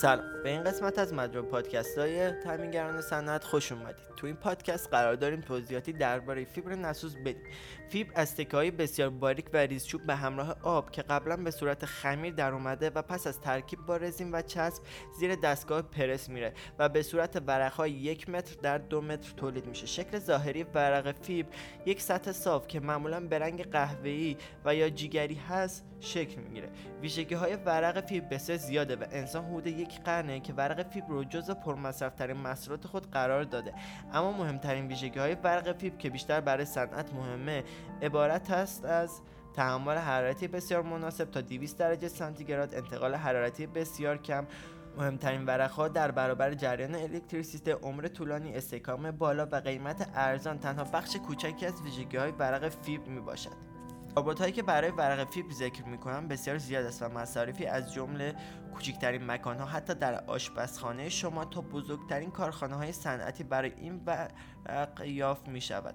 سلام. به این قسمت از مجموع پادکست های تامینگران صنعت خوش اومدید. تو این پادکست قرار داریم توضیحاتی درباره فیبر نسوز بدیم. فیبر از های بسیار باریک و ریزچوب به همراه آب که قبلا به صورت خمیر در اومده و پس از ترکیب با رزین و چسب زیر دستگاه پرس میره و به صورت های یک متر در دو متر تولید میشه. شکل ظاهری ورق فیبر یک سطح صاف که معمولا به رنگ قهوه‌ای و یا جیگری هست شکل می‌گیره. ویژگی های ورق فیبر بسیار زیاده و انسان حدود یک قرنه که ورق فیبر رو جز پرمصرف ترین محصولات خود قرار داده. اما مهمترین ویژگی های ورق فیبر که بیشتر برای صنعت مهمه عبارت است از تحمل حرارتی بسیار مناسب تا 200 درجه سانتیگراد انتقال حرارتی بسیار کم. مهمترین ورقها در برابر جریان الکتریسیته عمر طولانی استحکام بالا و قیمت ارزان تنها بخش کوچکی از ویژگی های ورق فیبر می باشد رابط هایی که برای ورق فیبر ذکر می‌کنم بسیار زیاد است و مصارفی از جمله کوچکترین مکان ها حتی در آشپزخانه شما تا بزرگترین کارخانه های صنعتی برای این ورق یافت می شود